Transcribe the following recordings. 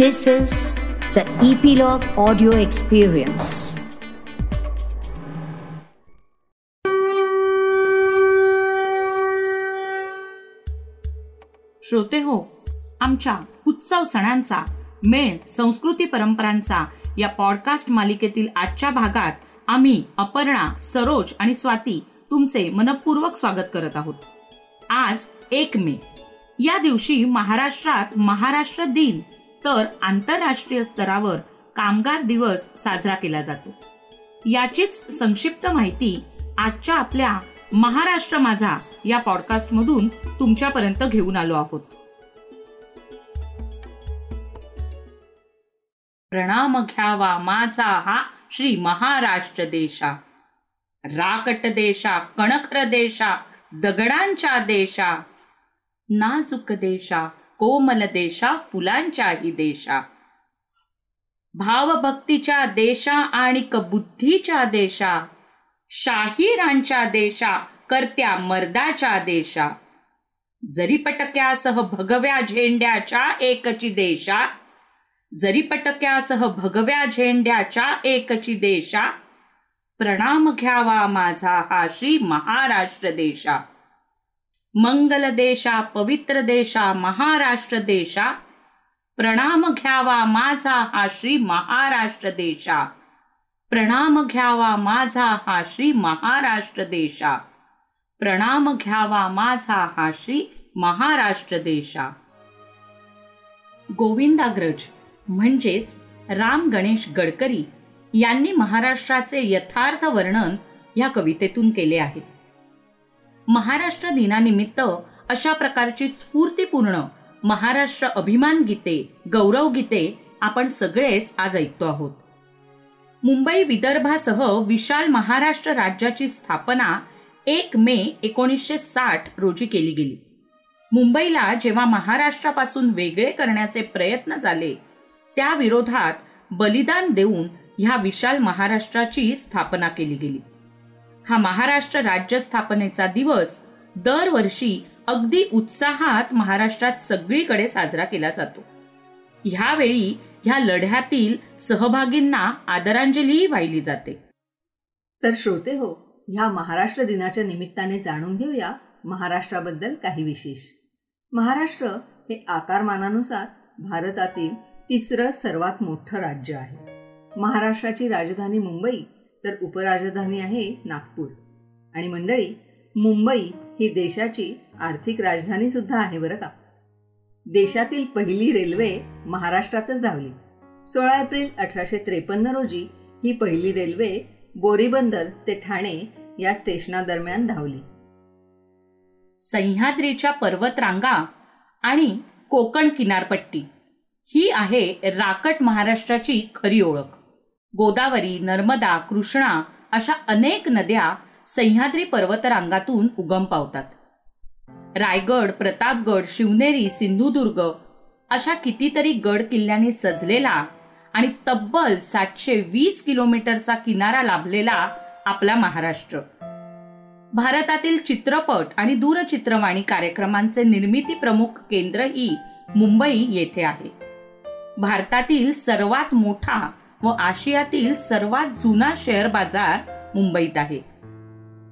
This is the Epilogue Audio Experience. श्रोते हो आमच्या उत्सव सणांचा मेळ संस्कृती परंपरांचा या पॉडकास्ट मालिकेतील आजच्या भागात आम्ही अपर्णा सरोज आणि स्वाती तुमचे मनपूर्वक स्वागत करत आहोत आज एक मे या दिवशी महाराष्ट्रात महाराष्ट्र दिन तर आंतरराष्ट्रीय स्तरावर कामगार दिवस साजरा केला जातो. याचीच संक्षिप्त माहिती आजच्या आपल्या महाराष्ट्र माझा या पॉडकास्ट मधून तुमच्यापर्यंत घेऊन आलो आहोत. प्रणाम घ्यावा माझा हा श्री महाराष्ट्र देशा. राकट देशा कणखर देशा दगडांच्या देशा नाजूक देशा कोमल देशा फुलांच्याही देशा. भावभक्तीच्या देशा आणि बुद्धीच्या देशा. शाहीरांच्या देशा करत्या मर्दाच्या देशा. जरी पटक्यासह भगव्या झेंड्याच्या एकची देशा जरी पटक्यासह भगव्या झेंड्याच्या एकची देशा प्रणाम घ्यावा माझा हा श्री महाराष्ट्र देशा. मंगल देशा पवित्र देशा महाराष्ट्र देशा प्रणाम घ्यावा माझा हा श्री महाराष्ट्र देशा प्रणाम घ्यावा माझा हा श्री महाराष्ट्र देशा प्रणाम घ्यावा माझा हा श्री महाराष्ट्र देशा गोविंदाग्रज म्हणजेच राम गणेश गडकरी यांनी महाराष्ट्राचे यथार्थ वर्णन या कवितेतून केले आहे. महाराष्ट्र दिनानिमित्त अशा प्रकारची स्फूर्तीपूर्ण महाराष्ट्र अभिमान गीते गौरव गीते आपण सगळेच आज ऐकतो आहोत. मुंबई विदर्भासह विशाल महाराष्ट्र राज्याची स्थापना एक मे एकोणीसशे साठ रोजी केली गेली. मुंबईला जेव्हा महाराष्ट्रापासून वेगळे करण्याचे प्रयत्न झाले त्या विरोधात बलिदान देऊन ह्या विशाल महाराष्ट्राची स्थापना केली गेली. हा महाराष्ट्र राज्य स्थापनेचा दिवस दरवर्षी अगदी उत्साहात महाराष्ट्रात सगळीकडे साजरा केला जातो. ह्यावेळी ह्या लढ्यातील सहभागींना आदरांजलीही वाहिली जाते. तर श्रोते हो ह्या महाराष्ट्र दिनाच्या निमित्ताने जाणून घेऊया महाराष्ट्राबद्दल काही विशेष. महाराष्ट्र हे आकारमानानुसार भारतातील तिसरं सर्वात मोठं राज्य आहे. महाराष्ट्राची राजधानी मुंबई तर उपराजधानी आहे नागपूर. आणि मंडळी मुंबई ही देशाची आर्थिक राजधानी सुद्धा आहे बरं का? देशातील पहिली रेल्वे महाराष्ट्रातच धावली. सोळा एप्रिल अठराशे त्रेपन्न रोजी ही पहिली रेल्वे बोरीबंदर ते ठाणे या स्टेशनादरम्यान धावली. सह्याद्रीच्या पर्वतरांगा आणि कोकण किनारपट्टी ही आहे राकट महाराष्ट्राची खरी ओळख. गोदावरी नर्मदा कृष्णा अशा अनेक नद्या सह्याद्री पर्वतरांगातून उगम पावतात. रायगड प्रतापगड शिवनेरी सिंधुदुर्ग अशा कितीतरी गड किल्ल्यांनी सजलेला आणि तब्बल सातशे वीस किलोमीटरचा किनारा लाभलेला आपला महाराष्ट्र. भारतातील चित्रपट आणि दूरचित्रवाणी कार्यक्रमांचे निर्मिती प्रमुख केंद्रही मुंबई येथे आहे. भारतातील सर्वात मोठा व आशियातील सर्वात जुना शेअर बाजार मुंबईत आहे.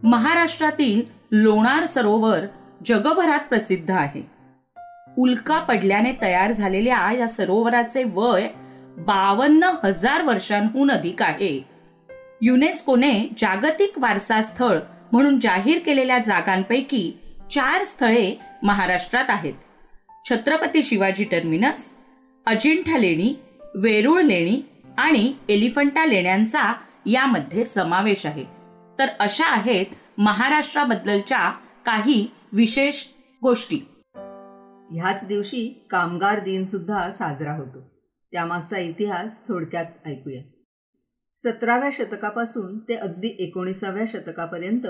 महाराष्ट्रातील लोणार सरोवर जगभरात प्रसिद्ध आहे. उल्का पडल्याने तयार झालेल्या या सरोवराचे वय बावन्न हजार वर्षांहून अधिक आहे. युनेस्कोने जागतिक वारसा स्थळ म्हणून जाहीर केलेल्या जागांपैकी चार स्थळे महाराष्ट्रात आहेत. छत्रपती शिवाजी टर्मिनस अजिंठा लेणी वेरूळ लेणी आणि एलिफंटा लेण्यांचा यामध्ये समावेश आहे. तर अशा आहेत महाराष्ट्राबद्दलच्या काही विशेष गोष्टी. ह्याच दिवशी कामगार दिन सुद्धा साजरा होतो. त्यामागचा इतिहास थोडक्यात ऐकूया. सतराव्या शतकापासून ते अगदी एकोणीसाव्या शतकापर्यंत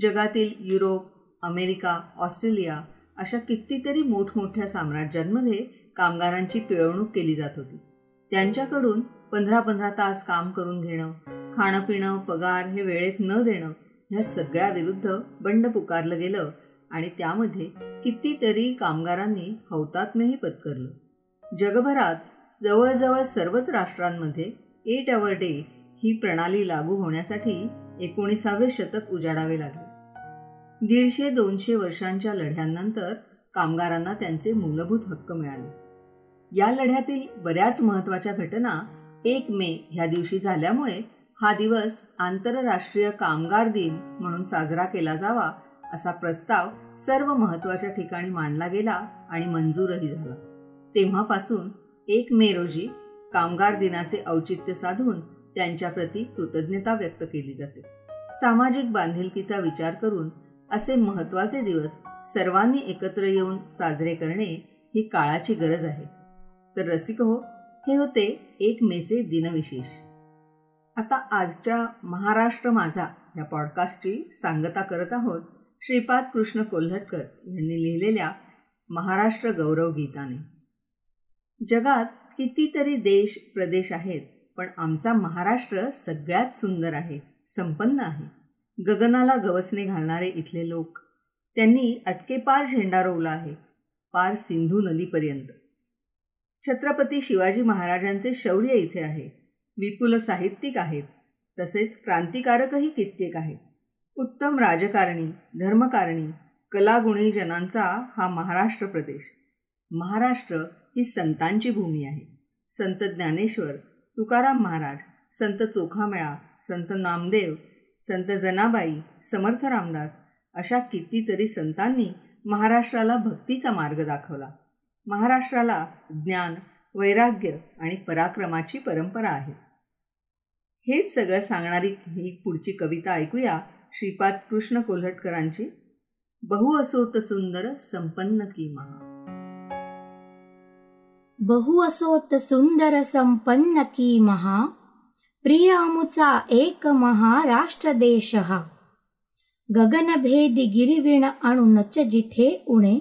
जगातील युरोप अमेरिका ऑस्ट्रेलिया अशा कितीतरी मोठमोठ्या साम्राज्यांमध्ये कामगारांची पिळवणूक केली जात होती. त्यांच्याकडून पंधरा पंधरा तास काम करून घेणं खाणं पिणं पगार हे वेळेत न देणं ह्या सगळ्या विरुद्ध बंड पुकारलं गेलं आणि त्यामध्ये कितीतरी कामगारांनी हौतात्म्यही पत्करलं. जगभरात जवळजवळ सर्वच राष्ट्रांमध्ये एट अवर डे ही प्रणाली लागू होण्यासाठी एकोणीसावे शतक उजाडावे लागले. दीडशे दोनशे वर्षांच्या लढ्यांनंतर कामगारांना त्यांचे मूलभूत हक्क मिळाले. या लढ्यातील बऱ्याच महत्त्वाच्या घटना एक मे ह्या दिवशी झाल्यामुळे हा दिवस आंतरराष्ट्रीय कामगार दिन म्हणून साजरा केला जावा असा प्रस्ताव सर्व महत्त्वाच्या ठिकाणी मांडला गेला आणि मंजूरही झाला. तेव्हापासून एक मे रोजी कामगार दिनाचे औचित्य साधून त्यांच्याप्रती कृतज्ञता व्यक्त केली जाते. सामाजिक बांधिलकीचा विचार करून असे महत्त्वाचे दिवस सर्वांनी एकत्र येऊन साजरे करणे ही काळाची गरज आहे. तर रसिक हो हे होते एक मेचे दिनविशेष. आता आजच्या महाराष्ट्र माझा या पॉडकास्टची सांगता करत आहोत श्रीपाद कृष्ण कोल्हटकर यांनी लिहिलेल्या महाराष्ट्र गौरव गीताने. जगात कितीतरी देश प्रदेश आहेत पण आमचा महाराष्ट्र सगळ्यात सुंदर आहे संपन्न आहे. गगनाला गवसणे घालणारे इथले लोक त्यांनी अटकेपार झेंडा रोवला आहे पार सिंधू नदीपर्यंत. छत्रपती शिवाजी महाराजांचे शौर्य इथे आहे. विपुल साहित्यिक आहेत. तसेच क्रांतिकारकही कित्येक आहेत. उत्तम राजकारणी धर्मकारणी कलागुणी जनांचा हा महाराष्ट्र प्रदेश. महाराष्ट्र ही संतांची भूमी आहे. संत ज्ञानेश्वर तुकाराम महाराज संत चोखामेळा संत नामदेव संत जनाबाई समर्थ रामदास अशा कितीतरी संतांनी महाराष्ट्राला भक्तीचा मार्ग दाखवला. महाराष्ट्राला ज्ञान वैराग्य आणि पराक्रमाची परंपरा आहे. हेच सगळं सांगणारी ही पुढची कविता ऐकूया श्रीपाद कृष्ण कोल्हटकरांची. बहु असोत सुंदर संपन्न की महा बहु असोत सुंदर संपन्न की महा प्रिय अमुचा एक महाराष्ट्र देश. हा गगनभेदी गिरिविण अणुनच जिथे उणे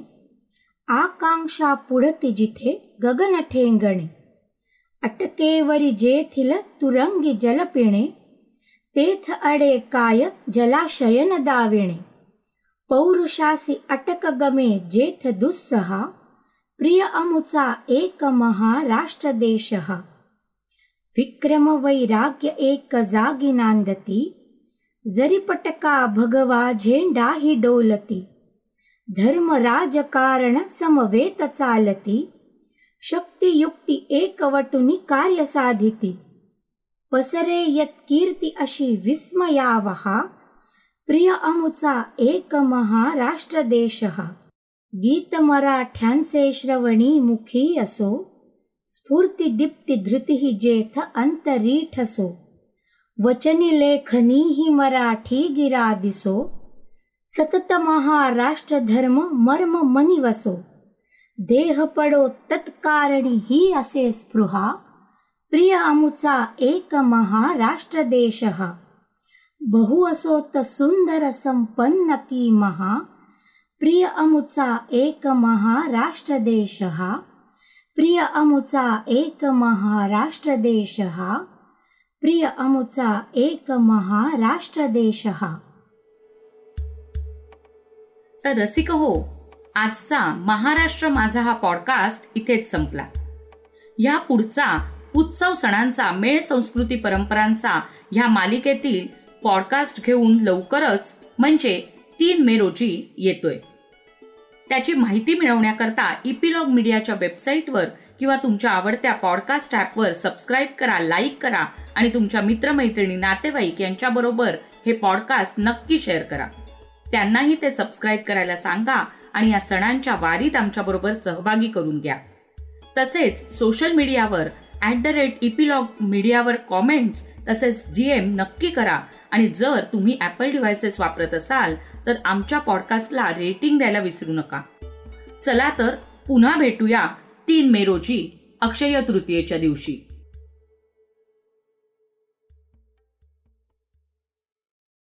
आकांक्षा पुढती जिथे गगन ठेंगणे अटकेवरी जेथिल तुरंगी जल पिणे तेथ अडे काय जलाशयन दाविणे पौरुषासी अटक गमे जेथ दुस्सहा प्रिय अमुचा एक महाराष्ट्र देश विक्रम वैराग्य एक जागी नांदती जरी पटका भगवा झेंडा ही डोलती धर्म राजकारण समवेत चालती शक्तियुक्ती एकवटुनी कार्य साधिती. पसरे यत कीर्ती अशी विस्मयावहा प्रिय अमुचा एक महाराष्ट्र देश गीत मराठ्यांचे श्रवणी मुखी असो स्फूर्ती दीप्ती धृती जेथ अंतरीठसो वचनी लेखनी ही मराठी गिरा दिसो. सतत महाराष्ट्र धर्म मर्म मनी वसो देह पडो तत्कारणी ही असे स्पृहा। प्रिय अमुचा एक महाराष्ट्र देश हा बहु असोत सुंदर संपन्न की महा। प्रिय अमुचा एक महाराष्ट्र देश हा प्रिय अमुचा एक महाराष्ट्र देश हा प्रिय अमुचा एक महाराष्ट्र देश हा तर रसिक हो आजचा महाराष्ट्र माझा हा पॉडकास्ट इथेच संपला. ह्या पुढचा उत्सव सणांचा मेळ संस्कृती परंपरांचा ह्या मालिकेतील पॉडकास्ट घेऊन लवकरच म्हणजे तीन मे रोजी येतोय. त्याची माहिती मिळवण्याकरता इपिलॉग मीडियाच्या वेबसाईटवर किंवा तुमच्या आवडत्या पॉडकास्ट ॲपवर सबस्क्राईब करा लाईक करा आणि तुमच्या मित्रमैत्रिणी नातेवाईक यांच्याबरोबर हे पॉडकास्ट नक्की शेअर करा. त्यांनाही ते सबस्क्राईब करायला सांगा आणि या सणांच्या वारीत आमच्याबरोबर सहभागी करून घ्या. तसेच सोशल मीडियावर ॲट द रेट इपिलॉग मीडियावर कॉमेंट्स तसेच डी एम नक्की करा आणि जर तुम्ही ॲपल डिव्हायसेस वापरत असाल तर आमच्या पॉडकास्टला रेटिंग द्यायला विसरू नका. चला तर पुन्हा भेटूया तीन मे रोजी अक्षय तृतीयेच्या दिवशी.